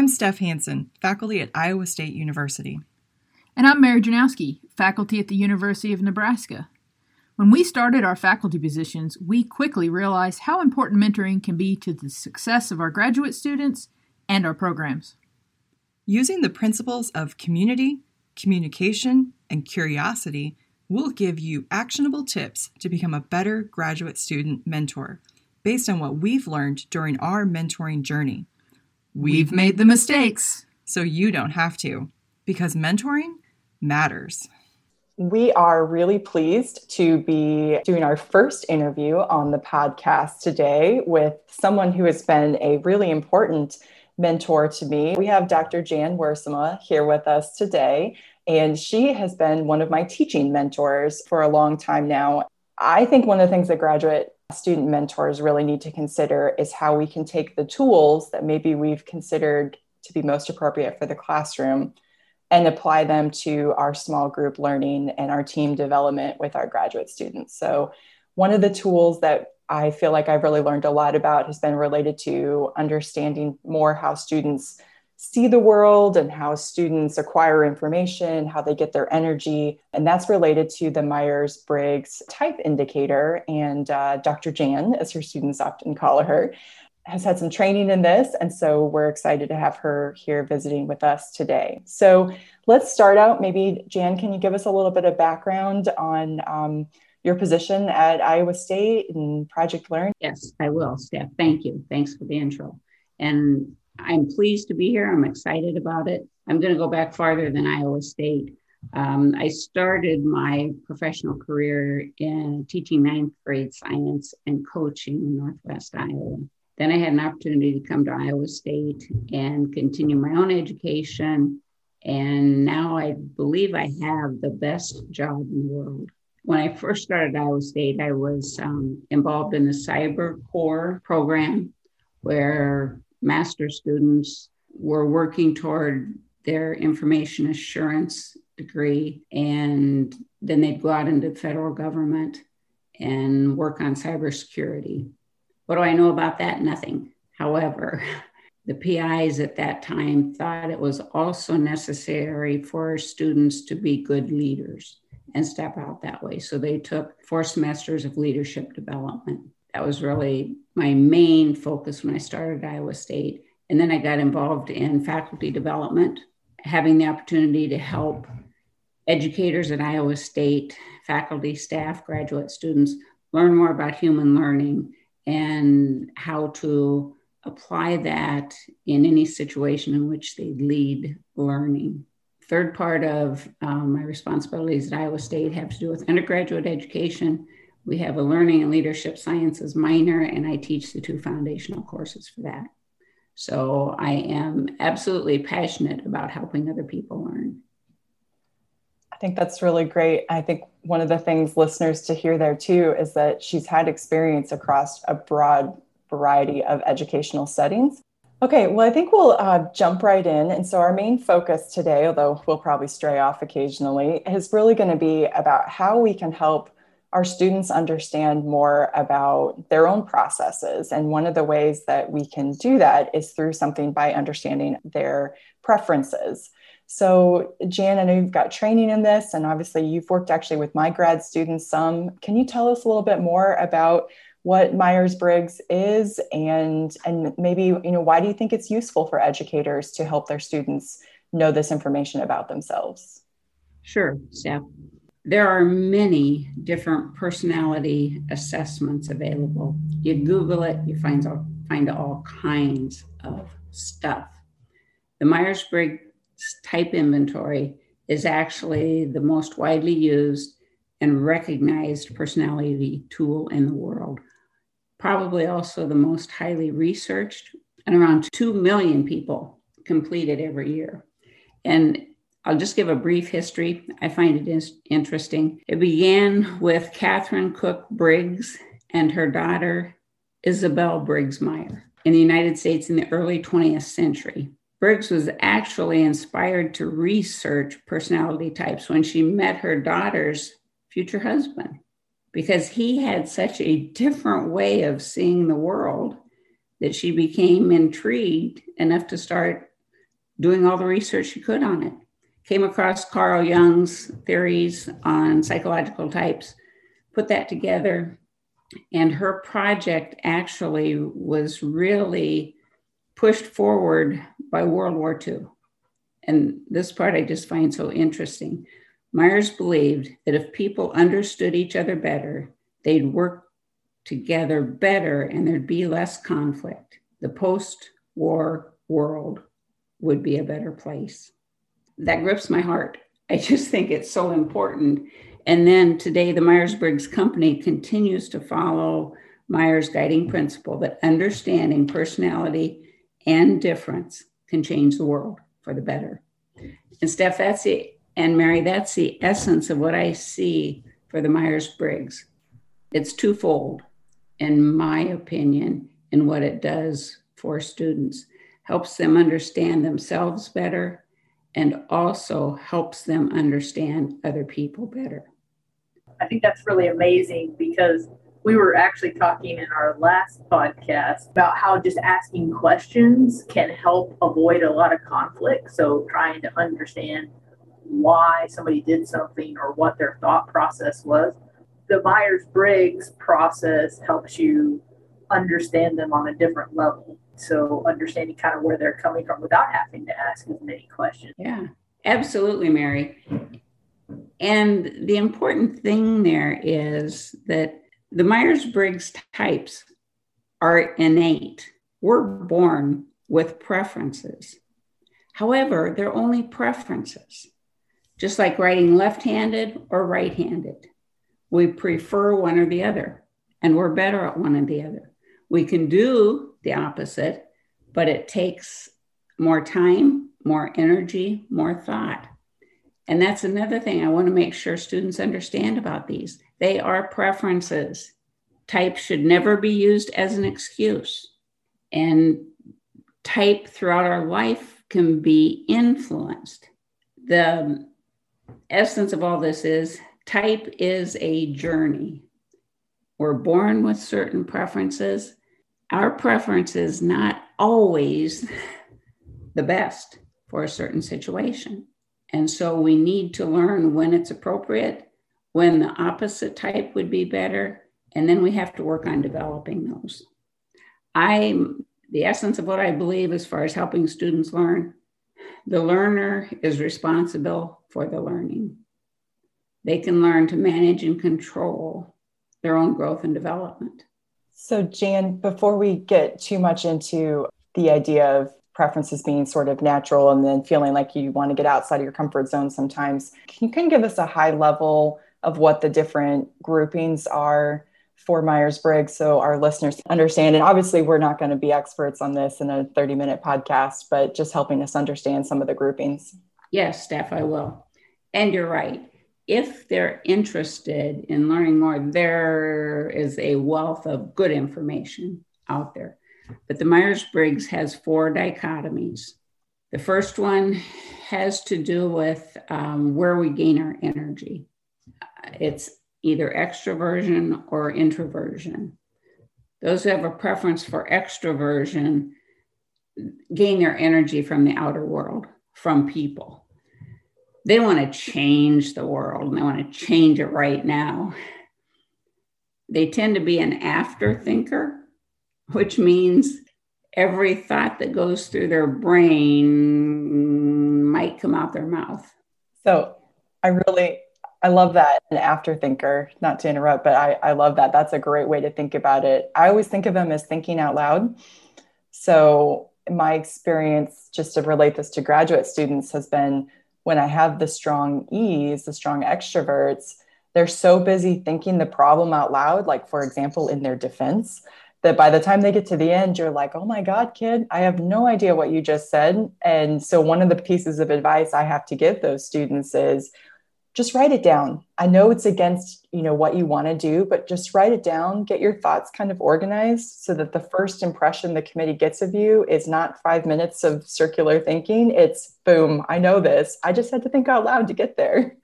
I'm Steph Hansen, faculty at Iowa State University. And I'm Mary Janowski, faculty at the University of Nebraska. When we started our faculty positions, we quickly realized how important mentoring can be to the success of our graduate students and our programs. Using the principles of community, communication, and curiosity, we'll give you actionable tips to become a better graduate student mentor based on what we've learned during our mentoring journey. We've made the mistakes, so you don't have to, because mentoring matters. We are really pleased to be doing our first interview on the podcast today with someone who has been a really important mentor to me. We have Dr. Jan Wiersema here with us today, and she has been one of my teaching mentors for a long time now. I think one of the things that graduate student mentors really need to consider is how we can take the tools that maybe we've considered to be most appropriate for the classroom and apply them to our small group learning and our team development with our graduate students. So, one of the tools that I feel like I've really learned a lot about has been related to understanding more how students see the world and how students acquire information, how they get their energy. And that's related to the Myers Briggs type indicator. And uh, Dr. Jan, as her students often call her, has had some training in this. And so we're excited to have her here visiting with us today. So let's start out. Maybe, Jan, can you give us a little bit of background on? Um, your position at Iowa State and Project Learn? Yes, I will, Steph. Thank you. Thanks for the intro. And I'm pleased to be here. I'm excited about it. I'm going to go back farther than Iowa State. Um, I started my professional career in teaching ninth grade science and coaching in Northwest Iowa. Then I had an opportunity to come to Iowa State and continue my own education. And now I believe I have the best job in the world. When I first started Iowa State, I was um, involved in the Cyber Core program, where master students were working toward their information assurance degree, and then they'd go out into the federal government and work on cybersecurity. What do I know about that? Nothing. However, the PIs at that time thought it was also necessary for students to be good leaders and step out that way. So they took four semesters of leadership development. That was really my main focus when I started Iowa State. And then I got involved in faculty development, having the opportunity to help educators at Iowa State, faculty, staff, graduate students learn more about human learning and how to apply that in any situation in which they lead learning third part of um, my responsibilities at Iowa State have to do with undergraduate education. We have a learning and leadership sciences minor, and I teach the two foundational courses for that. So I am absolutely passionate about helping other people learn. I think that's really great. I think one of the things listeners to hear there too is that she's had experience across a broad variety of educational settings. Okay, well, I think we'll uh, jump right in. And so, our main focus today, although we'll probably stray off occasionally, is really going to be about how we can help our students understand more about their own processes. And one of the ways that we can do that is through something by understanding their preferences. So, Jan, I know you've got training in this, and obviously you've worked actually with my grad students some. Can you tell us a little bit more about what Myers-Briggs is and and maybe you know why do you think it's useful for educators to help their students know this information about themselves? Sure, Steph. There are many different personality assessments available. You Google it, you find all, find all kinds of stuff. The Myers Briggs type inventory is actually the most widely used and recognized personality tool in the world probably also the most highly researched, and around 2 million people complete it every year. And I'll just give a brief history. I find it interesting. It began with Katharine Cook Briggs and her daughter, Isabel Briggs Meyer, in the United States in the early 20th century. Briggs was actually inspired to research personality types when she met her daughter's future husband because he had such a different way of seeing the world that she became intrigued enough to start doing all the research she could on it. Came across Carl Jung's theories on psychological types, put that together, and her project actually was really pushed forward by World War II. And this part I just find so interesting. Myers believed that if people understood each other better, they'd work together better and there'd be less conflict. The post war world would be a better place. That grips my heart. I just think it's so important. And then today, the Myers Briggs Company continues to follow Myers' guiding principle that understanding personality and difference can change the world for the better. And Steph, that's the, and Mary, that's the essence of what I see for the Myers Briggs. It's twofold, in my opinion, in what it does for students. Helps them understand themselves better and also helps them understand other people better. I think that's really amazing because we were actually talking in our last podcast about how just asking questions can help avoid a lot of conflict. So, trying to understand why somebody did something or what their thought process was. The Myers Briggs process helps you understand them on a different level. So, understanding kind of where they're coming from without having to ask as many questions. Yeah, absolutely, Mary. And the important thing there is that the Myers Briggs types are innate. We're born with preferences. However, they're only preferences, just like writing left handed or right handed. We prefer one or the other, and we're better at one or the other. We can do the opposite, but it takes more time, more energy, more thought. And that's another thing I want to make sure students understand about these. They are preferences. Type should never be used as an excuse. And type throughout our life can be influenced. The essence of all this is type is a journey. We're born with certain preferences. Our preference is not always the best for a certain situation. And so we need to learn when it's appropriate, when the opposite type would be better, and then we have to work on developing those. I the essence of what I believe as far as helping students learn, the learner is responsible for the learning. They can learn to manage and control their own growth and development. So, Jan, before we get too much into the idea of preferences being sort of natural and then feeling like you want to get outside of your comfort zone sometimes. Can you kind of give us a high level of what the different groupings are for Myers Briggs so our listeners understand? And obviously, we're not going to be experts on this in a 30 minute podcast, but just helping us understand some of the groupings. Yes, Steph, I will. And you're right. If they're interested in learning more, there is a wealth of good information out there. But the Myers Briggs has four dichotomies. The first one has to do with um, where we gain our energy. It's either extroversion or introversion. Those who have a preference for extroversion gain their energy from the outer world, from people. They want to change the world and they want to change it right now. They tend to be an after thinker which means every thought that goes through their brain might come out their mouth. So I really, I love that. An after thinker, not to interrupt, but I, I love that. That's a great way to think about it. I always think of them as thinking out loud. So my experience, just to relate this to graduate students, has been when I have the strong E's, the strong extroverts, they're so busy thinking the problem out loud, like, for example, in their defense, that by the time they get to the end, you're like, oh my God, kid, I have no idea what you just said. And so, one of the pieces of advice I have to give those students is just write it down. I know it's against, you know, what you want to do, but just write it down, get your thoughts kind of organized so that the first impression the committee gets of you is not five minutes of circular thinking. It's boom, I know this. I just had to think out loud to get there.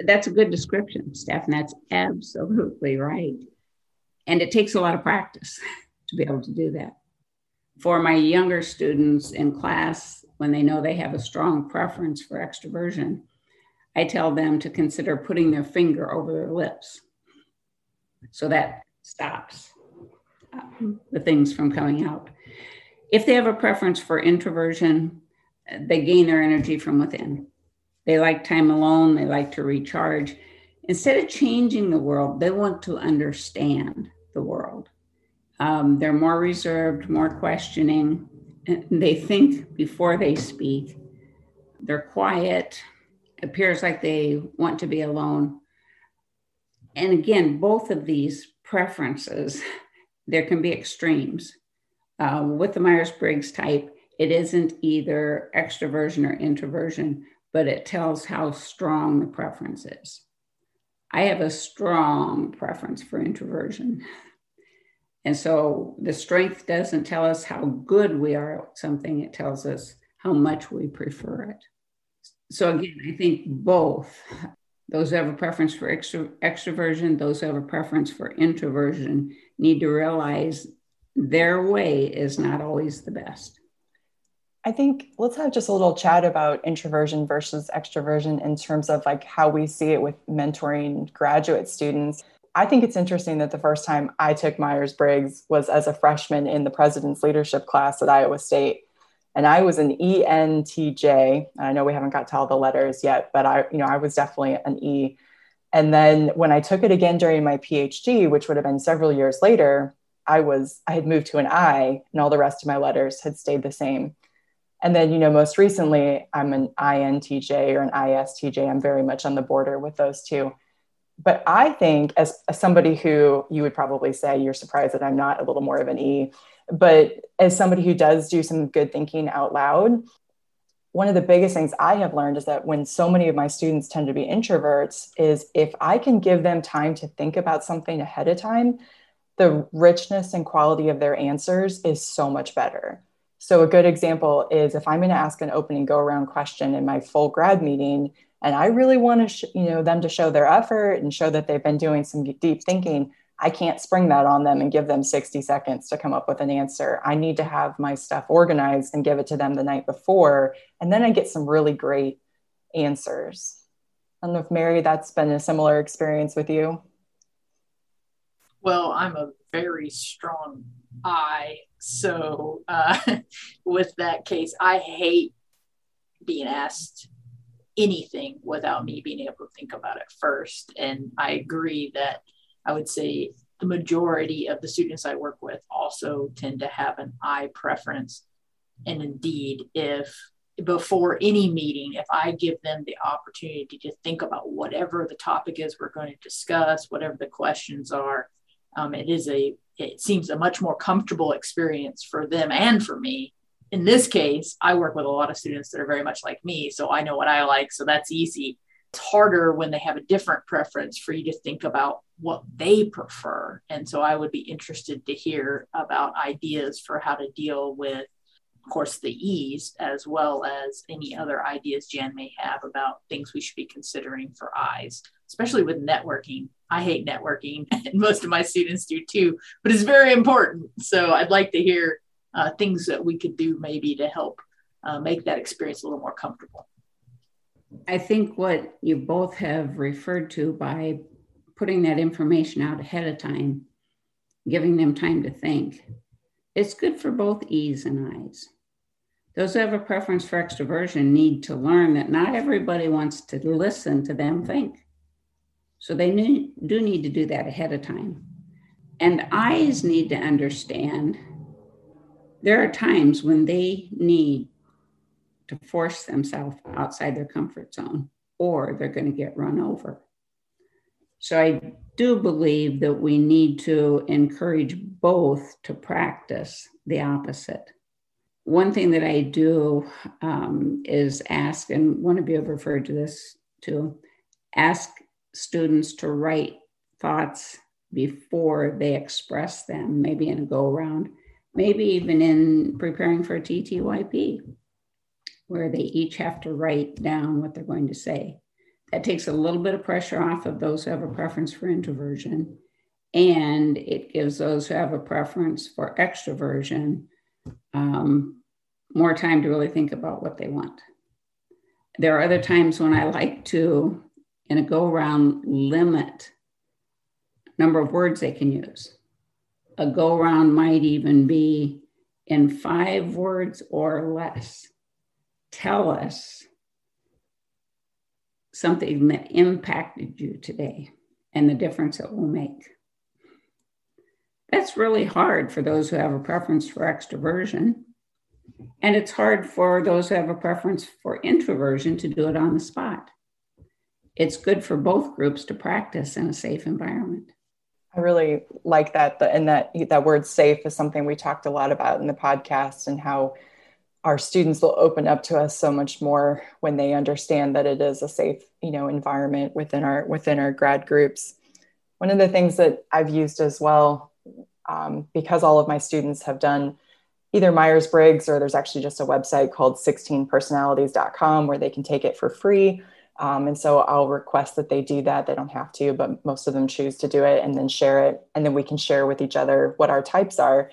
That's a good description, Steph, and that's absolutely right. And it takes a lot of practice to be able to do that. For my younger students in class, when they know they have a strong preference for extroversion, I tell them to consider putting their finger over their lips. So that stops um, the things from coming out. If they have a preference for introversion, they gain their energy from within. They like time alone, they like to recharge. Instead of changing the world, they want to understand the world. Um, they're more reserved, more questioning. They think before they speak. They're quiet. Appears like they want to be alone. And again, both of these preferences, there can be extremes. Uh, with the Myers Briggs type, it isn't either extroversion or introversion, but it tells how strong the preference is. I have a strong preference for introversion. And so the strength doesn't tell us how good we are at something, it tells us how much we prefer it. So again, I think both those who have a preference for extro- extroversion, those who have a preference for introversion need to realize their way is not always the best. I think let's have just a little chat about introversion versus extroversion in terms of like how we see it with mentoring graduate students. I think it's interesting that the first time I took Myers Briggs was as a freshman in the president's leadership class at Iowa State. And I was an ENTJ. I know we haven't got to all the letters yet, but I, you know, I was definitely an E. And then when I took it again during my PhD, which would have been several years later, I was I had moved to an I, and all the rest of my letters had stayed the same. And then, you know, most recently, I'm an INTJ or an ISTJ. I'm very much on the border with those two but I think as, as, somebody who you would probably say you're surprised that I'm not a little more of an E, but as somebody who does do some good thinking out loud, one of the biggest things I have learned is that when so many of my students tend to be introverts, is if I can give them time to think about something ahead of time, the richness and quality of their answers is so much better. So, a good example is if I'm going to ask an opening go around question in my full grad meeting, and I really want to, sh- you know, them to show their effort and show that they've been doing some deep thinking. I can't spring that on them and give them 60 seconds to come up with an answer. I need to have my stuff organized and give it to them the night before. And then I get some really great answers. I don't know if Mary, that's been a similar experience with you. Well, I'm a very strong I. So, uh, with that case, I hate being asked anything without me being able to think about it first. And I agree that I would say the majority of the students I work with also tend to have an I preference. And indeed, if before any meeting, if I give them the opportunity to think about whatever the topic is we're going to discuss, whatever the questions are, um, it is a it seems a much more comfortable experience for them and for me in this case, I work with a lot of students that are very much like me. So I know what I like. So that's easy. It's harder when they have a different preference for you to think about what they prefer. And so I would be interested to hear about ideas for how to deal with, of course, the E's, as well as any other ideas Jan may have about things we should be considering for eyes, especially with networking. I hate networking, and most of my students do too, but it's very important. So I'd like to hear uh, things that we could do maybe to help uh, make that experience a little more comfortable. I think what you both have referred to by putting that information out ahead of time, giving them time to think, it's good for both E's and I's. Those who have a preference for extroversion need to learn that not everybody wants to listen to them think. So they need, do need to do that ahead of time. And I's need to understand there are times when they need to force themselves outside their comfort zone or they're going to get run over. So I do believe that we need to encourage both to practice the opposite. One thing that I do um, is ask, and one of you have referred to this too, ask students to write thoughts before they express them, maybe in a go around maybe even in preparing for a TTYP, where they each have to write down what they're going to say. That takes a little bit of pressure off of those who have a preference for introversion. And it gives those who have a preference for extroversion um, more time to really think about what they want. There are other times when I like to, in a go around, limit number of words they can use. A go around might even be in five words or less. Tell us something that impacted you today and the difference it will make. That's really hard for those who have a preference for extroversion. And it's hard for those who have a preference for introversion to do it on the spot. It's good for both groups to practice in a safe environment. I really like that. And that that word safe is something we talked a lot about in the podcast and how our students will open up to us so much more when they understand that it is a safe, you know, environment within our within our grad groups. One of the things that I've used as well, um, because all of my students have done either Myers Briggs or there's actually just a website called 16personalities.com where they can take it for free. Um, and so I'll request that they do that. They don't have to, but most of them choose to do it and then share it. And then we can share with each other what our types are.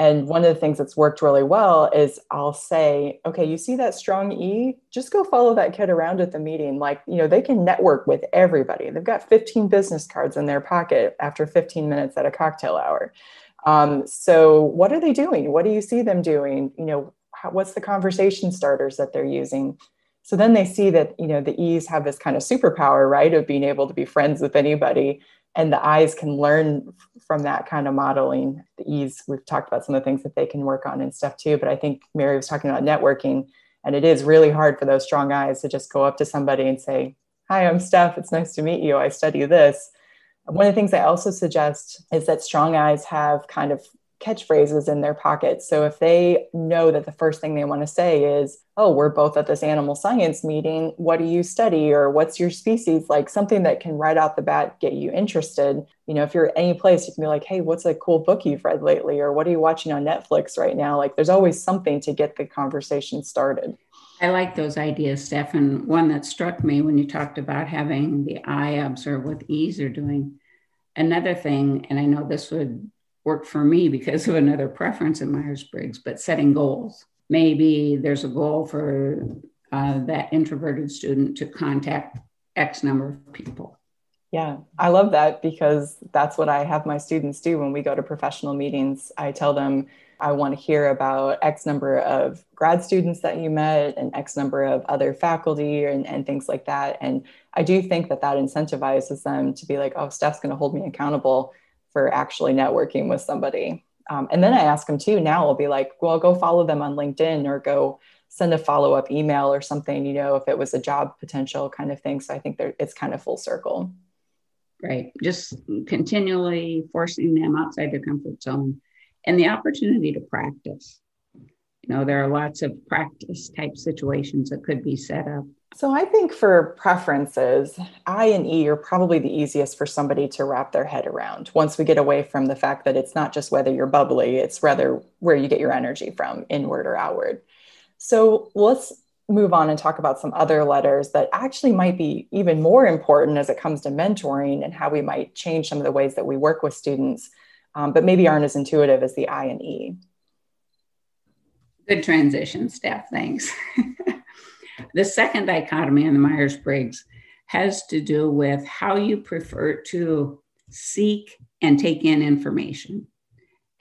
And one of the things that's worked really well is I'll say, okay, you see that strong E? Just go follow that kid around at the meeting. Like, you know, they can network with everybody. They've got 15 business cards in their pocket after 15 minutes at a cocktail hour. Um, so, what are they doing? What do you see them doing? You know, how, what's the conversation starters that they're using? So then they see that, you know, the E's have this kind of superpower, right, of being able to be friends with anybody and the eyes can learn from that kind of modeling. The E's, we've talked about some of the things that they can work on and stuff too. But I think Mary was talking about networking, and it is really hard for those strong eyes to just go up to somebody and say, Hi, I'm Steph. It's nice to meet you. I study this. One of the things I also suggest is that strong eyes have kind of catchphrases in their pockets. So if they know that the first thing they want to say is, Oh, we're both at this animal science meeting. What do you study? Or what's your species? Like something that can right out the bat get you interested. You know, if you're any place, you can be like, Hey, what's a cool book you've read lately? Or what are you watching on Netflix right now? Like there's always something to get the conversation started. I like those ideas, Stefan. One that struck me when you talked about having the I observe what the E's are doing. Another thing, and I know this would work for me because of another preference in Myers Briggs, but setting goals. Maybe there's a goal for uh, that introverted student to contact X number of people. Yeah, I love that because that's what I have my students do when we go to professional meetings. I tell them I want to hear about X number of grad students that you met and X number of other faculty and, and things like that. And I do think that that incentivizes them to be like, oh, Steph's going to hold me accountable for actually networking with somebody. Um, and then I ask them too, now I'll be like, well, go follow them on LinkedIn or go send a follow up email or something, you know, if it was a job potential kind of thing. So I think it's kind of full circle. Right. Just continually forcing them outside their comfort zone and the opportunity to practice. You know, there are lots of practice type situations that could be set up so I think for preferences, I and E are probably the easiest for somebody to wrap their head around once we get away from the fact that it's not just whether you're bubbly, it's rather where you get your energy from, inward or outward. So let's move on and talk about some other letters that actually might be even more important as it comes to mentoring and how we might change some of the ways that we work with students, um, but maybe aren't as intuitive as the I and E. Good transition, Steph. Thanks. The second dichotomy in the Myers Briggs has to do with how you prefer to seek and take in information.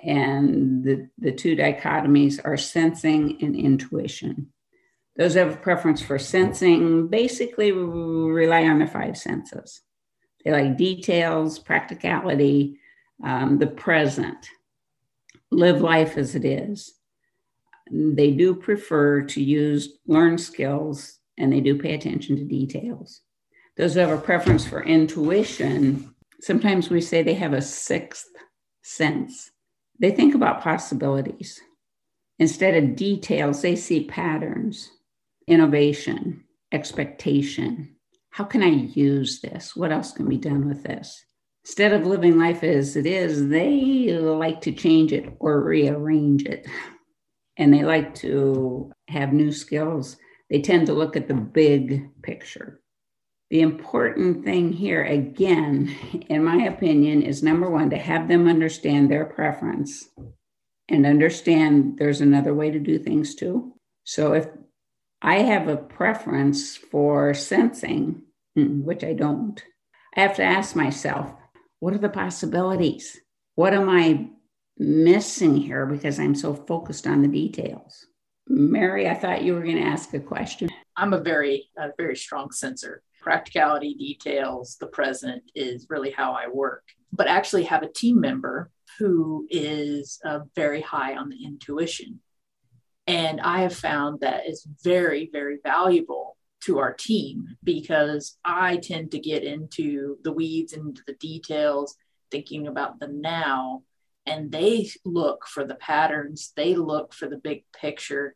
And the, the two dichotomies are sensing and intuition. Those have a preference for sensing basically rely on their five senses. They like details, practicality, um, the present, live life as it is they do prefer to use learned skills and they do pay attention to details. Those who have a preference for intuition, sometimes we say they have a sixth sense. They think about possibilities. Instead of details, they see patterns, innovation, expectation. How can I use this? What else can be done with this? Instead of living life as it is, they like to change it or rearrange it and they like to have new skills, they tend to look at the big picture. The important thing here, again, in my opinion, is number one, to have them understand their preference and understand there's another way to do things too. So if I have a preference for sensing, which I don't, I have to ask myself, what are the possibilities? What am I missing here because I'm so focused on the details? Mary, I thought you were going to ask a question. I'm a very, a very strong sensor. Practicality, details, the present is really how I work. But actually, have a team member who is uh, very high on the intuition. And I have found that is very, very valuable to our team because I tend to get into the weeds and the details, thinking about the now. And they look for the patterns, they look for the big picture.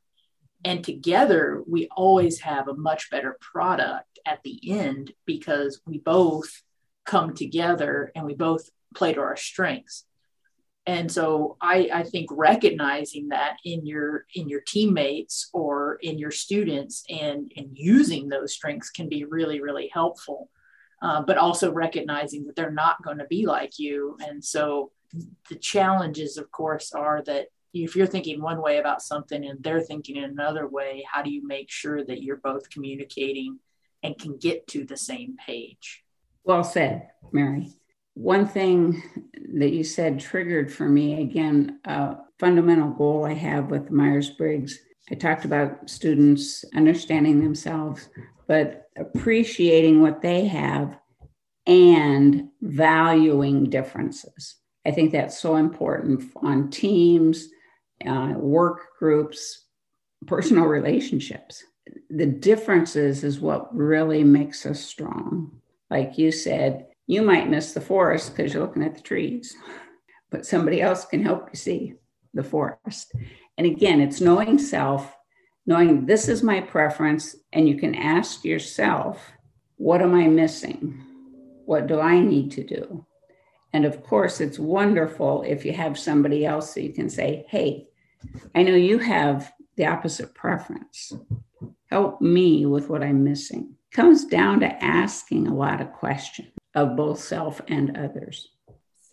And together, we always have a much better product at the end because we both come together and we both play to our strengths. And so I, I think recognizing that in your in your teammates or in your students and and using those strengths can be really really helpful. Uh, but also recognizing that they're not going to be like you. And so the challenges of course are that if you're thinking one way about something and they're thinking in another way how do you make sure that you're both communicating and can get to the same page well said mary one thing that you said triggered for me again a fundamental goal I have with Myers Briggs. I talked about students understanding themselves, but appreciating what they have and valuing differences. I think that's so important on teams, uh, work groups, personal relationships. The differences is what really makes us strong. Like you said, you might miss the forest because you're looking at the trees, but somebody else can help you see the forest. And again, it's knowing self, knowing this is my preference, and you can ask yourself, what am I missing? What do I need to do? And of course, it's wonderful if you have somebody else that you can say, hey, I know you have the opposite preference. Help me with what I'm missing. Comes down to asking a lot of questions of both self and others.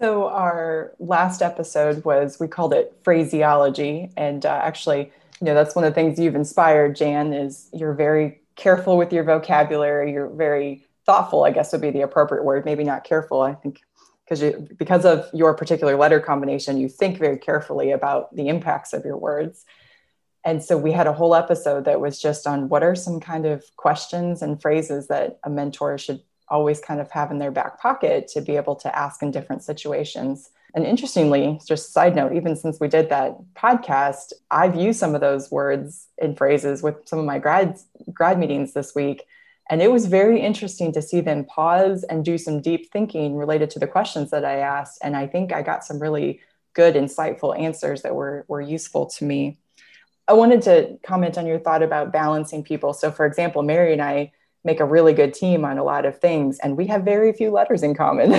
So, our last episode was we called it phraseology. And uh, actually, you know, that's one of the things you've inspired, Jan, is you're very careful with your vocabulary. You're very thoughtful, I guess would be the appropriate word, maybe not careful. I think because because of your particular letter combination, you think very carefully about the impacts of your words. And so we had a whole episode that was just on what are some kind of questions and phrases that a mentor should always kind of have in their back pocket to be able to ask in different situations. And interestingly, just a side note, even since we did that podcast, I've used some of those words and phrases with some of my grad grad meetings this week. And it was very interesting to see them pause and do some deep thinking related to the questions that I asked. And I think I got some really good, insightful answers that were, were useful to me. I wanted to comment on your thought about balancing people. So, for example, Mary and I make a really good team on a lot of things and we have very few letters in common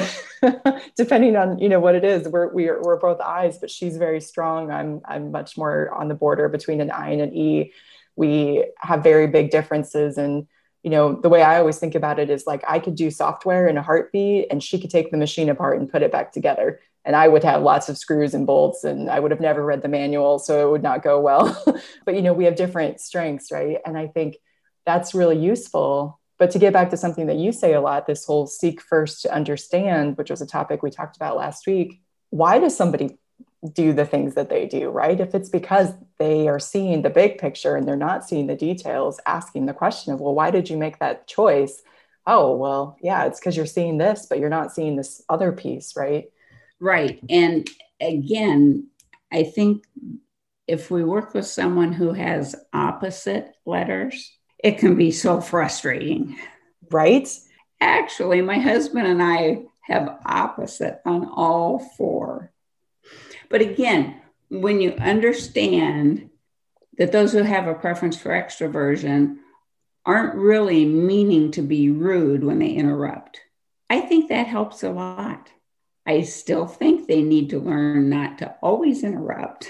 depending on you know what it is we're we're, we're both i's but she's very strong i'm i'm much more on the border between an i and an e we have very big differences and you know the way i always think about it is like i could do software in a heartbeat and she could take the machine apart and put it back together. And i would have lots of screws and bolts and i would have never read the manual so it would not go well. But you know we have different strengths right? And i think that's really useful. But to get back to something that you say a lot, this whole seek first to understand, which was a topic we talked about last week, why does somebody do the things that they do, right? If it's because they are seeing the big picture and they're not seeing the details, asking the question of, well, why did you make that choice? Oh, well, yeah, it's because you're seeing this, but you're not seeing this other piece, right? Right. And again, I think if we work with someone who has opposite letters, it can be so frustrating. Right? Actually, my husband and I have opposite on all four. But again, when you understand that those who have a preference for extroversion aren't really meaning to be rude when they interrupt, I think that helps a lot. I still think they need to learn not to always interrupt,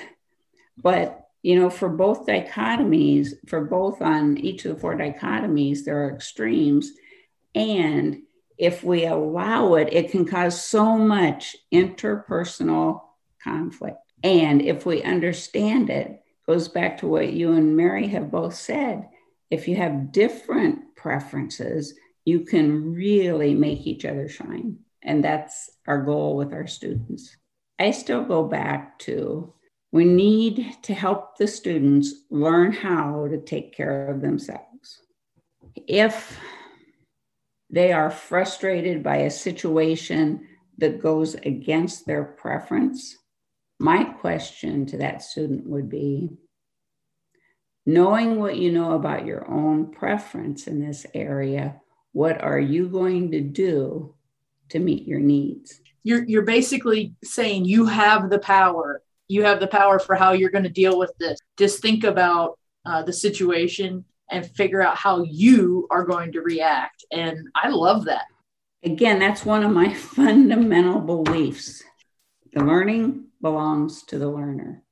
but you know, for both dichotomies, for both on each of the four dichotomies, there are extremes. And if we allow it, it can cause so much interpersonal conflict. And if we understand it, goes back to what you and Mary have both said. If you have different preferences, you can really make each other shine. And that's our goal with our students. I still go back to we need to help the students learn how to take care of themselves. If they are frustrated by a situation that goes against their preference, my question to that student would be knowing what you know about your own preference in this area, what are you going to do to meet your needs? You're, you're basically saying you have the power. You have the power for how you're going to deal with this. Just think about uh, the situation and figure out how you are going to react. And I love that. Again, that's one of my fundamental beliefs. The learning belongs to the learner.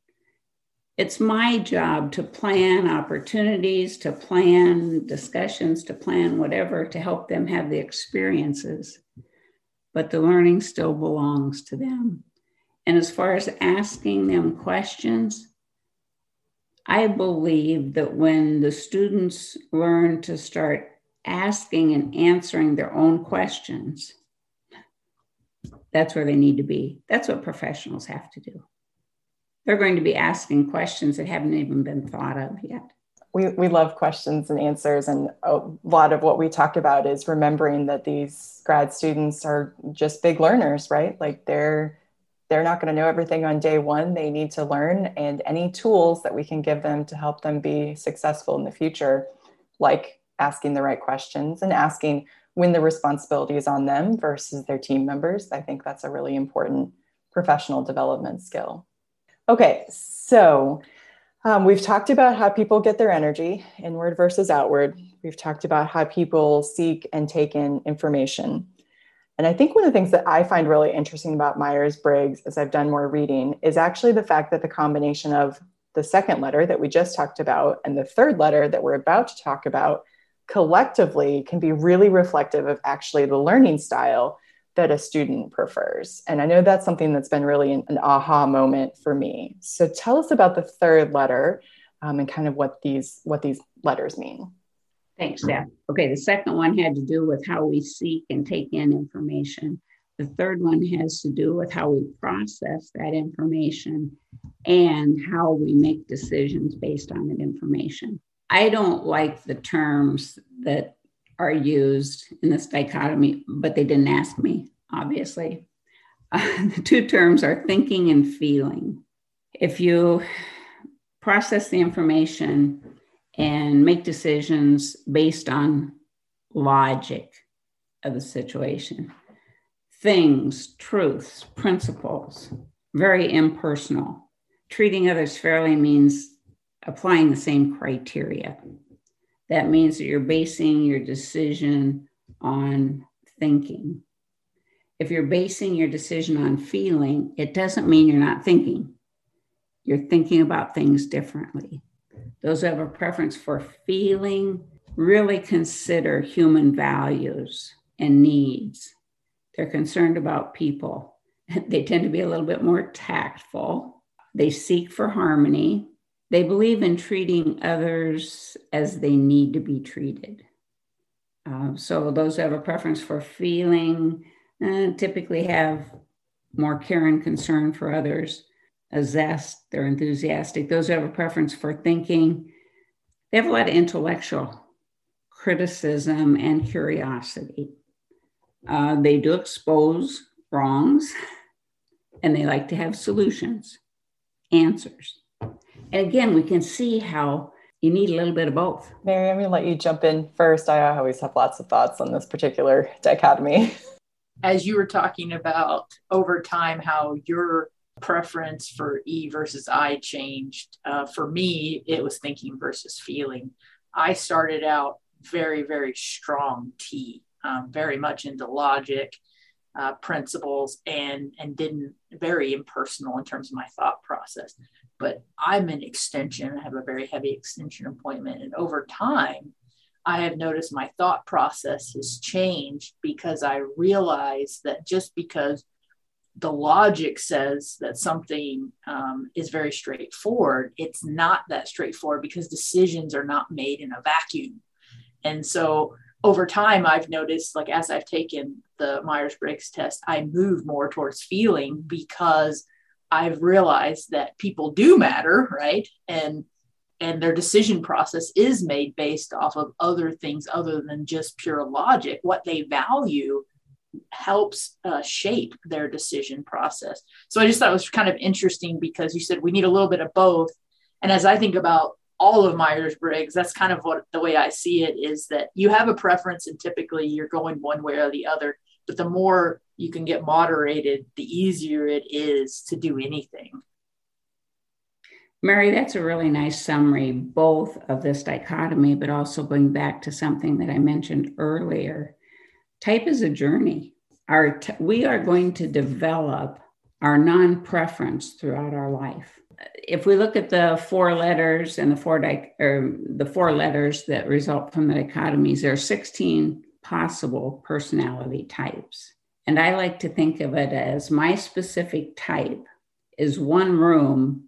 It's my job to plan opportunities, to plan discussions, to plan whatever to help them have the experiences. But the learning still belongs to them. And as far as asking them questions, I believe that when the students learn to start asking and answering their own questions, that's where they need to be. That's what professionals have to do. They're going to be asking questions that haven't even been thought of yet. We, we love questions and answers. And a lot of what we talk about is remembering that these grad students are just big learners, right? Like they're they're not going to know everything on day one. They need to learn, and any tools that we can give them to help them be successful in the future, like asking the right questions and asking when the responsibility is on them versus their team members. I think that's a really important professional development skill. Okay, so um, we've talked about how people get their energy inward versus outward. We've talked about how people seek and take in information. And I think one of the things that I find really interesting about Myers Briggs as I've done more reading is actually the fact that the combination of the second letter that we just talked about and the third letter that we're about to talk about collectively can be really reflective of actually the learning style that a student prefers. And I know that's something that's been really an, an aha moment for me. So tell us about the third letter um, and kind of what these what these letters mean. Thanks, Steph. Okay, the second one had to do with how we seek and take in information. The third one has to do with how we process that information and how we make decisions based on that information. I don't like the terms that are used in this dichotomy, but they didn't ask me, obviously. Uh, the two terms are thinking and feeling. If you process the information and make decisions based on logic of the situation, things, truths, principles, very impersonal. Treating others fairly means applying the same criteria. That means that you're basing your decision on thinking. If you're basing your decision on feeling, it doesn't mean you're not thinking. You're thinking about things differently. Those who have a preference for feeling really consider human values and needs. They're concerned about people. They tend to be a little bit more tactful. They seek for harmony they believe in treating others as they need to be treated. Uh, so those who have a preference for feeling uh, typically have more care and concern for others, a zest, they're enthusiastic. Those who have a preference for thinking, they have a lot of intellectual criticism and curiosity. Uh, they do expose wrongs and they like to have solutions, answers. And again, we can see how you need a little bit of both. Mary, I'm going to let you jump in first. I always have lots of thoughts on this particular dichotomy. As you were talking about over time, how your preference for E versus I changed. Uh, for me, it was thinking versus feeling. I started out very, very strong T, um, very much into logic, uh, principles, and and didn't very impersonal in terms of my thought process but I'm an extension. I have a very heavy extension appointment. And over time, I have noticed my thought process has changed because I realize that just because the logic says that something um, is very straightforward, it's not that straightforward because decisions are not made in a vacuum. And so over time, I've noticed, like as I've taken the Myers Briggs test, I move more towards feeling because I've realized that people do matter, right? And and their decision process is made based off of other things other than just pure logic. What they value helps uh, shape their decision process. So I just thought it was kind of interesting because you said we need a little bit of both. And as I think about all of Myers Briggs, that's kind of what the way I see it is that you have a preference and typically you're going one way or the other. But the more you can get moderated, the easier it is to do anything. Mary, that's a really nice summary, both of this dichotomy, but also going back to something that I mentioned earlier. Type is a journey. Our t- we are going to develop our non preference throughout our life. If we look at the four letters and the four di- or the four letters that result from the dichotomies, there are 16 possible personality types. And I like to think of it as my specific type is one room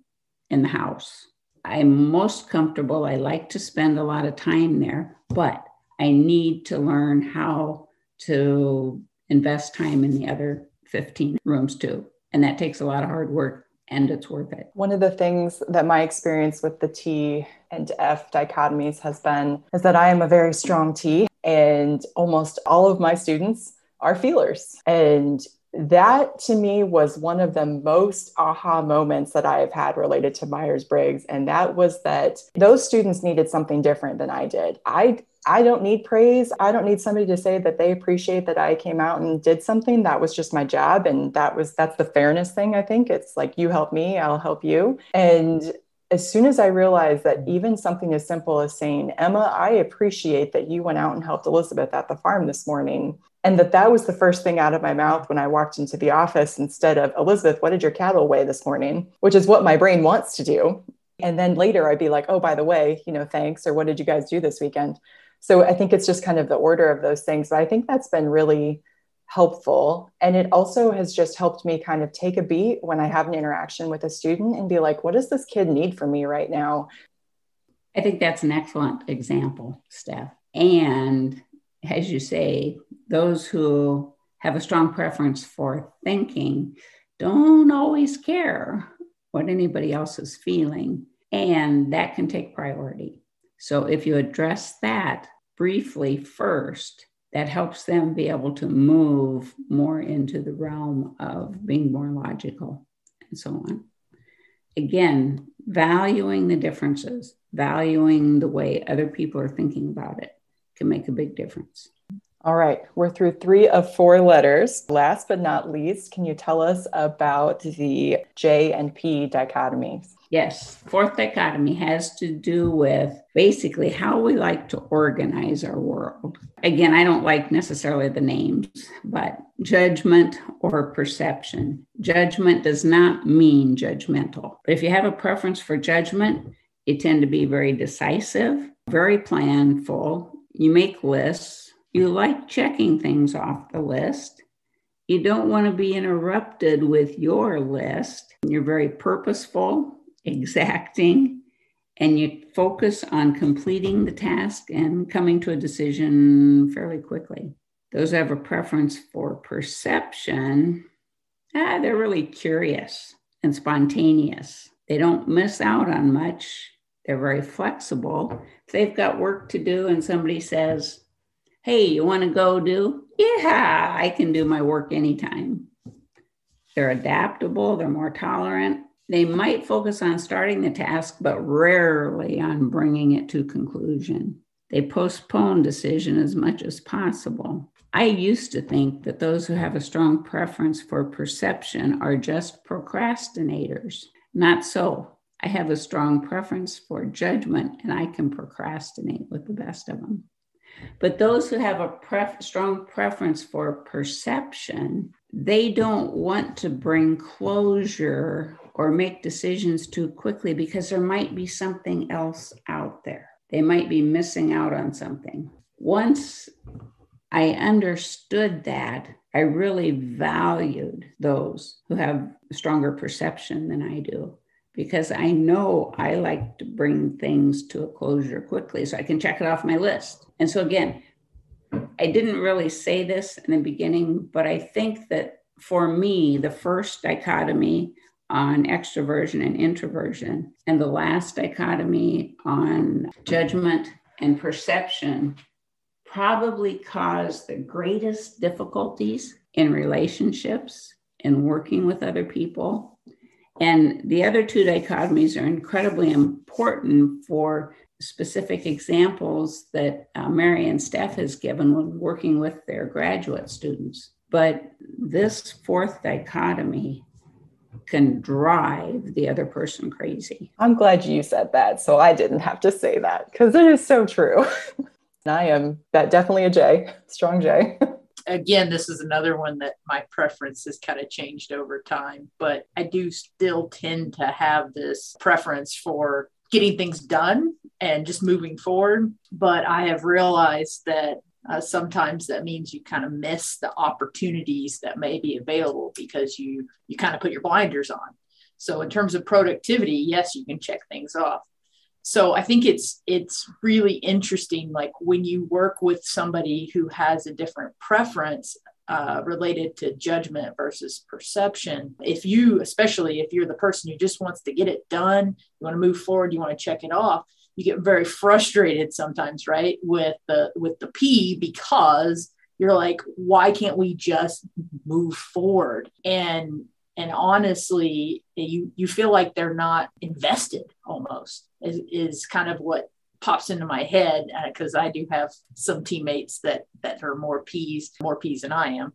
in the house. I'm most comfortable. I like to spend a lot of time there, but I need to learn how to invest time in the other 15 rooms too. And that takes a lot of hard work and it's worth it. One of the things that my experience with the T and F dichotomies has been is that I am a very strong T, and almost all of my students are feelers. And that to me was one of the most aha moments that I have had related to Myers Briggs. And that was that those students needed something different than I did. I I don't need praise. I don't need somebody to say that they appreciate that I came out and did something. That was just my job. And that was that's the fairness thing, I think. It's like you help me, I'll help you. And as soon as I realized that even something as simple as saying, Emma, I appreciate that you went out and helped Elizabeth at the farm this morning, and that that was the first thing out of my mouth when I walked into the office instead of, Elizabeth, what did your cattle weigh this morning? Which is what my brain wants to do. And then later I'd be like, oh, by the way, you know, thanks, or what did you guys do this weekend? So I think it's just kind of the order of those things. But I think that's been really helpful. And it also has just helped me kind of take a beat when I have an interaction with a student and be like, what does this kid need from me right now? I think that's an excellent example, Steph. And as you say, those who have a strong preference for thinking don't always care what anybody else is feeling. And that can take priority. So if you address that briefly first, that helps them be able to move more into the realm of being more logical and so on. Again, valuing the differences, valuing the way other people are thinking about it can make a big difference. All right, we're through three of four letters. Last but not least, can you tell us about the J and P dichotomies? Yes, fourth dichotomy has to do with basically how we like to organize our world. Again, I don't like necessarily the names, but judgment or perception. Judgment does not mean judgmental. But if you have a preference for judgment, you tend to be very decisive, very planful. You make lists. You like checking things off the list. You don't want to be interrupted with your list. You're very purposeful exacting and you focus on completing the task and coming to a decision fairly quickly. Those have a preference for perception, ah, they're really curious and spontaneous. They don't miss out on much. They're very flexible. If they've got work to do and somebody says, Hey, you want to go do? Yeah, I can do my work anytime. They're adaptable, they're more tolerant, they might focus on starting the task, but rarely on bringing it to conclusion. They postpone decision as much as possible. I used to think that those who have a strong preference for perception are just procrastinators. Not so. I have a strong preference for judgment and I can procrastinate with the best of them. But those who have a pref- strong preference for perception, they don't want to bring closure or make decisions too quickly because there might be something else out there. They might be missing out on something. Once I understood that, I really valued those who have stronger perception than I do because I know I like to bring things to a closure quickly so I can check it off my list. And so, again, I didn't really say this in the beginning, but I think that for me, the first dichotomy on extroversion and introversion, and the last dichotomy on judgment and perception probably caused the greatest difficulties in relationships and working with other people. And the other two dichotomies are incredibly important for specific examples that uh, Mary and Steph has given when working with their graduate students. But this fourth dichotomy can drive the other person crazy. I'm glad you said that. So I didn't have to say that because it is so true. I am that definitely a J, strong J. Again, this is another one that my preference has kind of changed over time, but I do still tend to have this preference for getting things done and just moving forward. But I have realized that uh, sometimes that means you kind of miss the opportunities that may be available because you you kind of put your blinders on so in terms of productivity yes you can check things off so i think it's it's really interesting like when you work with somebody who has a different preference uh, related to judgment versus perception if you especially if you're the person who just wants to get it done you want to move forward you want to check it off you get very frustrated sometimes, right, with the with the P because you're like, why can't we just move forward? And and honestly, you you feel like they're not invested almost is, is kind of what pops into my head because uh, I do have some teammates that that are more peas more peas than I am.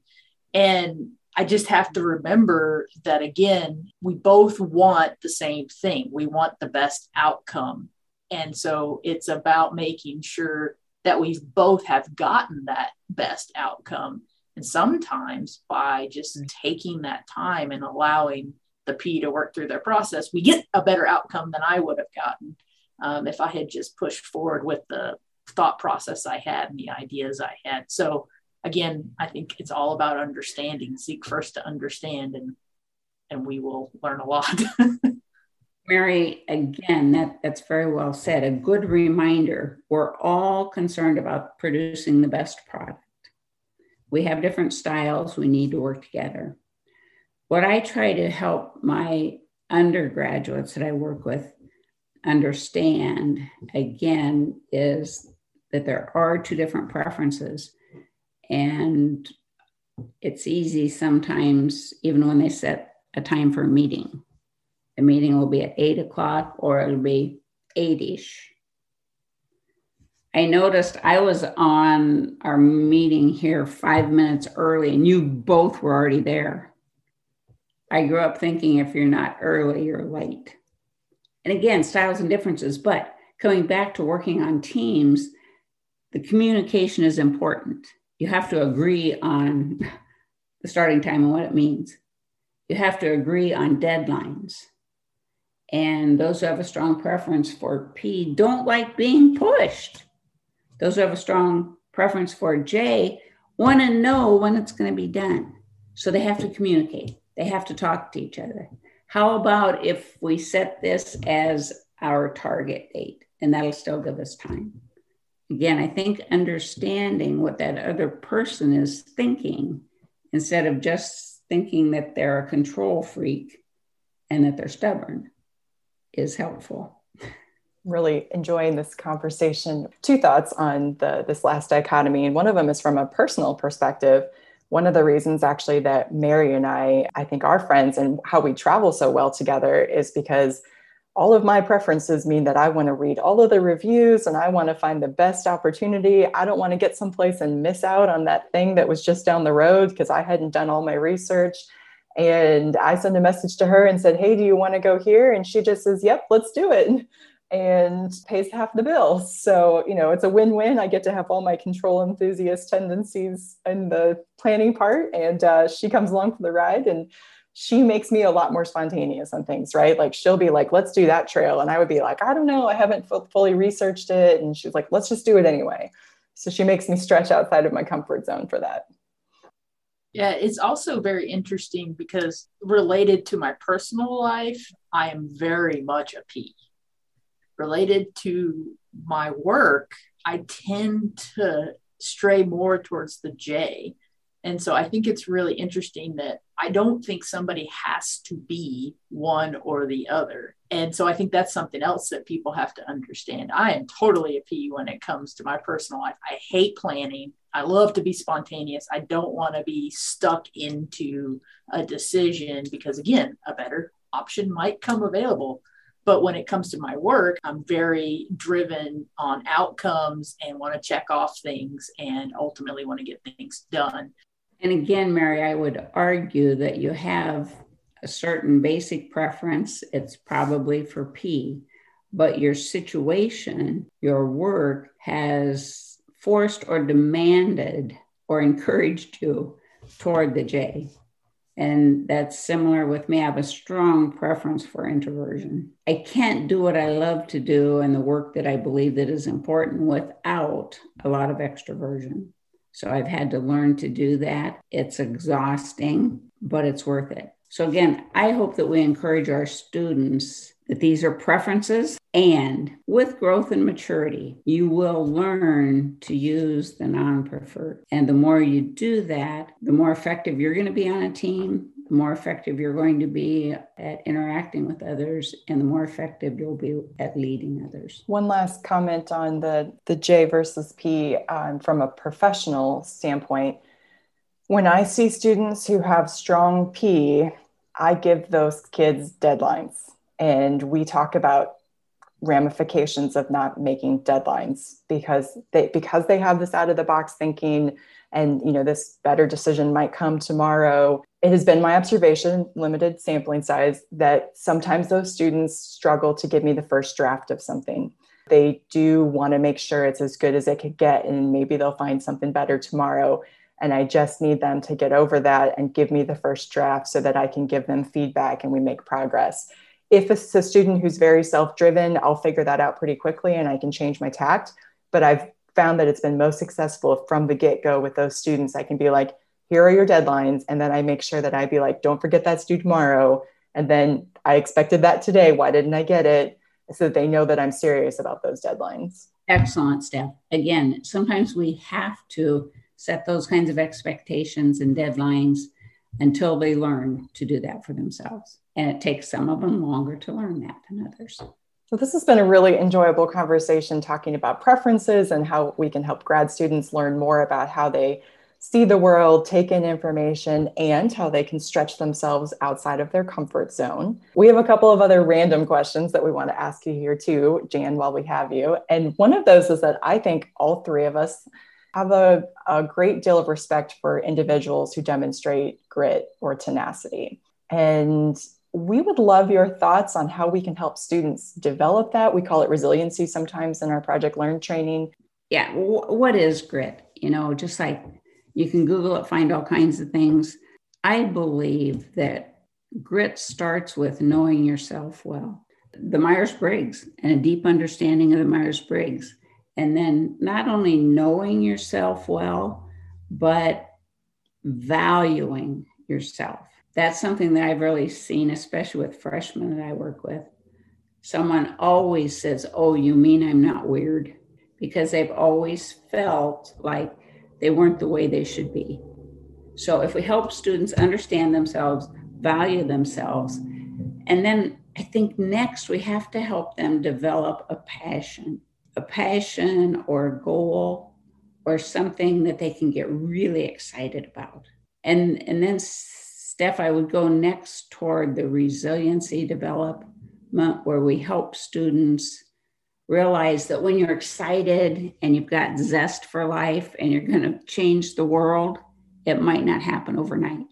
And I just have to remember that again, we both want the same thing. We want the best outcome. And so it's about making sure that we both have gotten that best outcome. And sometimes by just mm. taking that time and allowing the P to work through their process, we get a better outcome than I would have gotten um, if I had just pushed forward with the thought process I had and the ideas I had. So again, I think it's all about understanding. Seek first to understand, and and we will learn a lot. Mary, again, that, that's very well said. A good reminder we're all concerned about producing the best product. We have different styles, we need to work together. What I try to help my undergraduates that I work with understand again is that there are two different preferences. And it's easy sometimes, even when they set a time for a meeting, the meeting will be at eight o'clock or it'll be eight ish. I noticed I was on our meeting here five minutes early and you both were already there. I grew up thinking if you're not early, you're late. And again, styles and differences, but coming back to working on teams, the communication is important. You have to agree on the starting time and what it means. You have to agree on deadlines. And those who have a strong preference for P don't like being pushed. Those who have a strong preference for J want to know when it's going to be done. So they have to communicate, they have to talk to each other. How about if we set this as our target date and that'll still give us time? Again, I think understanding what that other person is thinking instead of just thinking that they're a control freak and that they're stubborn is helpful. Really enjoying this conversation. Two thoughts on the this last dichotomy, and one of them is from a personal perspective. One of the reasons actually that Mary and I, I think are friends and how we travel so well together is because all of my preferences mean that I want to read all of the reviews and I want to find the best opportunity. I don't want to get someplace and miss out on that thing that was just down the road because I hadn't done all my research. And I sent a message to her and said, Hey, do you want to go here? And she just says, Yep, let's do it. And pays half the bill. So, you know, it's a win win. I get to have all my control enthusiast tendencies in the planning part. And uh, she comes along for the ride. And she makes me a lot more spontaneous on things, right? Like she'll be like, let's do that trail. And I would be like, I don't know, I haven't f- fully researched it. And she's like, let's just do it anyway. So she makes me stretch outside of my comfort zone for that Yeah, it's also very interesting because related to my personal life, I am very much a a P. Related to my work, I tend to stray more towards the J. And so I think it's really interesting that I don't think somebody has to be one or the other. And so I think that's something else that people have to understand. I am totally a P when it comes to my personal life. I hate planning. I love to be spontaneous. I don't want to be stuck into a decision because, again, a better option might come available. But when it comes to my work, I'm very driven on outcomes and want to check off things and ultimately want to get things done. And again, Mary, I would argue that you have a certain basic preference. It's probably for P, but your situation, your work has forced or demanded or encouraged you toward the J. And that's similar with me. I have a strong preference for introversion. I can't do what I love to do and the work that I believe that is important without a lot of extroversion. So I've had to learn to do that. It's exhausting, but it's worth it. So again, I hope that we encourage our students that these are preferences and with growth and maturity, you will learn to use the non preferred. And the more you do that, the more effective you're going to be on a team, the more effective you're going to be at interacting with others, and the more effective you'll be at leading others. One last comment on the, the J versus P um, from a professional standpoint. When I see students who have strong P, I give those kids deadlines and we talk about ramifications of not making deadlines because they because they have this out of the box thinking and you know this better decision might come tomorrow. It has been my observation limited sampling size that sometimes those students struggle to give me the first draft of something. They do want to make sure it's as good as it could get and maybe they'll find something better tomorrow. And i just need them to get over that and give me the first draft so that i can give them feedback and we make progress if it's a student who's very self-driven i'll figure that out pretty quickly and i can change my tact. But i've found that it's been most successful from the get-go with those students. I can be like here are your deadlines and then i make sure that i be like don't forget that's due tomorrow. And then i expected that today. Why didn't i get it? So that they know that i'm serious about those deadlines. Excellent steph again sometimes we have to set those kinds of expectations and deadlines until they learn to do that for themselves and it takes some of them longer to learn that than others. So, this has been a really enjoyable conversation talking about preferences and how we can help grad students learn more about how they see the world, take in information, and how they can stretch themselves outside of their comfort zone. We have a couple of other random questions that we want to ask you here, too, Jan, while we have you. And one of those is that I think all three of us have a, a great deal of respect for individuals who demonstrate grit or tenacity. And we would love your thoughts on how we can help students develop that. We call it resiliency sometimes in our Project Learn training. Yeah, what is grit? You know, just like you can Google it, find all kinds of things. I believe that grit starts with knowing yourself well. The Myers Briggs and a deep understanding of the Myers Briggs. And then not only knowing yourself well, but valuing yourself that's something that I've really seen, especially with freshmen that I work with. Someone always says, Oh, you mean I'm not weird? Because they've always felt like they weren't the way they should be. So if we help students understand themselves, value themselves, and then I think next we have to help them develop a passion, a passion or a goal or something that they can get really excited about. And, and then Steph, I would go next toward the resiliency development, where we help students realize that when you're excited and you've got zest for life and you're going to change the world, it might not happen overnight.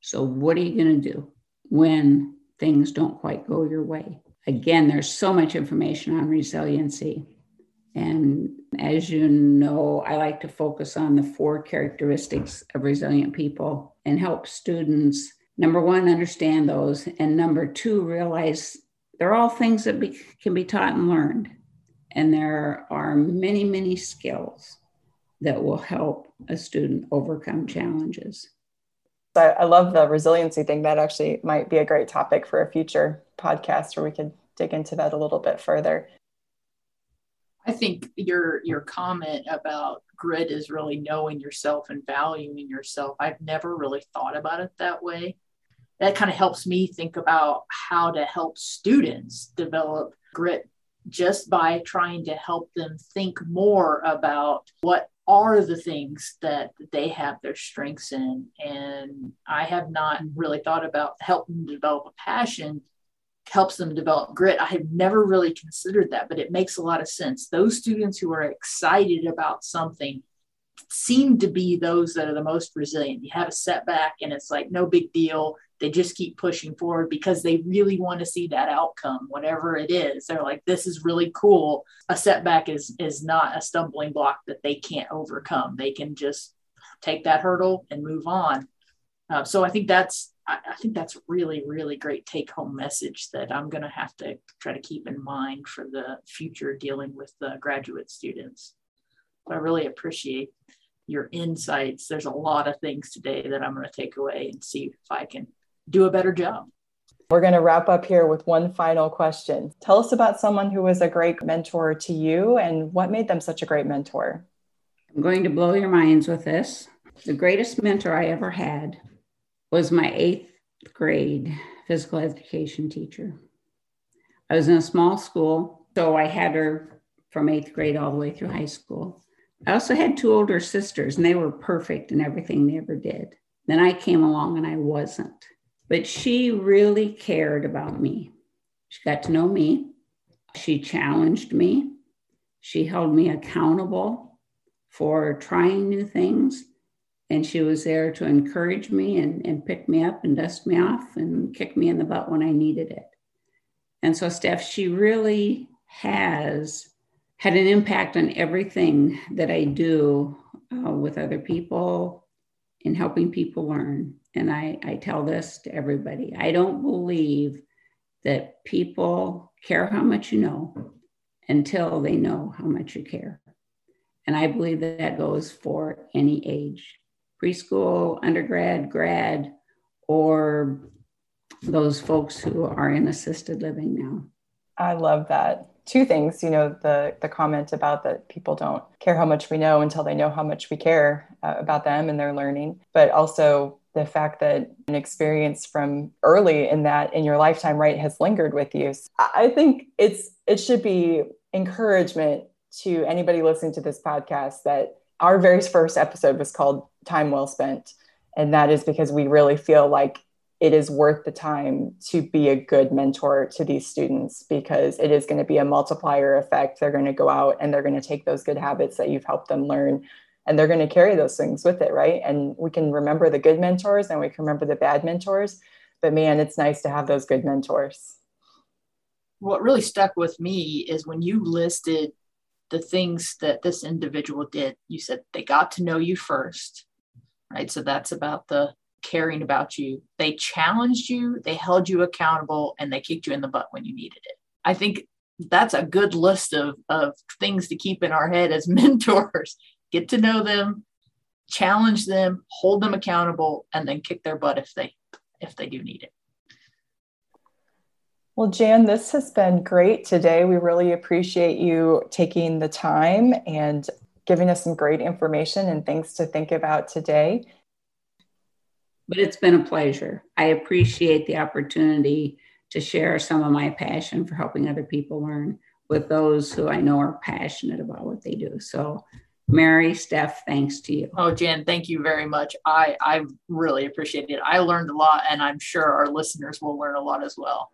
So, what are you going to do when things don't quite go your way? Again, there's so much information on resiliency. And as you know, I like to focus on the four characteristics of resilient people and help students, number one, understand those, and number two, realize they're all things that be, can be taught and learned. And there are many, many skills that will help a student overcome challenges. I, I love the resiliency thing. That actually might be a great topic for a future podcast where we could dig into that a little bit further. I think your your comment about grit is really knowing yourself and valuing yourself. I've never really thought about it that way. That kind of helps me think about how to help students develop grit just by trying to help them think more about what are the things that they have their strengths in. And I have not really thought about helping develop a passion helps them develop grit. I have never really considered that, but it makes a lot of sense. Those students who are excited about something seem to be those that are the most resilient. You have a setback and it's like no big deal. They just keep pushing forward because they really want to see that outcome, whatever it is. They're like, this is really cool. A setback is is not a stumbling block that they can't overcome. They can just take that hurdle and move on. Uh, so I think that's I, I think that's really really great take home message that I'm going to have to try to keep in mind for the future dealing with the graduate students. I really appreciate your insights. There's a lot of things today that I'm going to take away and see if I can do a better job. We're going to wrap up here with one final question. Tell us about someone who was a great mentor to you and what made them such a great mentor. I'm going to blow your minds with this. The greatest mentor I ever had was my eighth grade physical education teacher. I was in a small school, so I had her from eighth grade all the way through high school. I also had two older sisters, and they were perfect in everything they ever did. Then I came along and I wasn't. But she really cared about me. She got to know me. She challenged me. She held me accountable for trying new things. And she was there to encourage me and, and pick me up and dust me off and kick me in the butt when I needed it. And so, Steph, she really has had an impact on everything that I do uh, with other people in helping people learn. And I, I tell this to everybody I don't believe that people care how much you know until they know how much you care. And I believe that that goes for any age preschool, undergrad, grad, or those folks who are in assisted living now. I love that two things you know the the comment about that people don't care how much we know until they know how much we care uh, about them and their learning but also the fact that an experience from early in that in your lifetime right has lingered with you so i think it's it should be encouragement to anybody listening to this podcast that our very first episode was called time well spent and that is because we really feel like it is worth the time to be a good mentor to these students because it is going to be a multiplier effect. They're going to go out and they're going to take those good habits that you've helped them learn and they're going to carry those things with it, right? And we can remember the good mentors and we can remember the bad mentors, but man, it's nice to have those good mentors. What really stuck with me is when you listed the things that this individual did. You said they got to know you first, right? So that's about the caring about you. They challenged you, they held you accountable, and they kicked you in the butt when you needed it. I think that's a good list of, of things to keep in our head as mentors. Get to know them, challenge them, hold them accountable, and then kick their butt if they if they do need it. Well, Jan, this has been great today. We really appreciate you taking the time and giving us some great information and things to think about today but it's been a pleasure. I appreciate the opportunity to share some of my passion for helping other people learn with those who I know are passionate about what they do. So, Mary, Steph, thanks to you. Oh, Jan, thank you very much. I, I really appreciate it. I learned a lot, and I'm sure our listeners will learn a lot as well.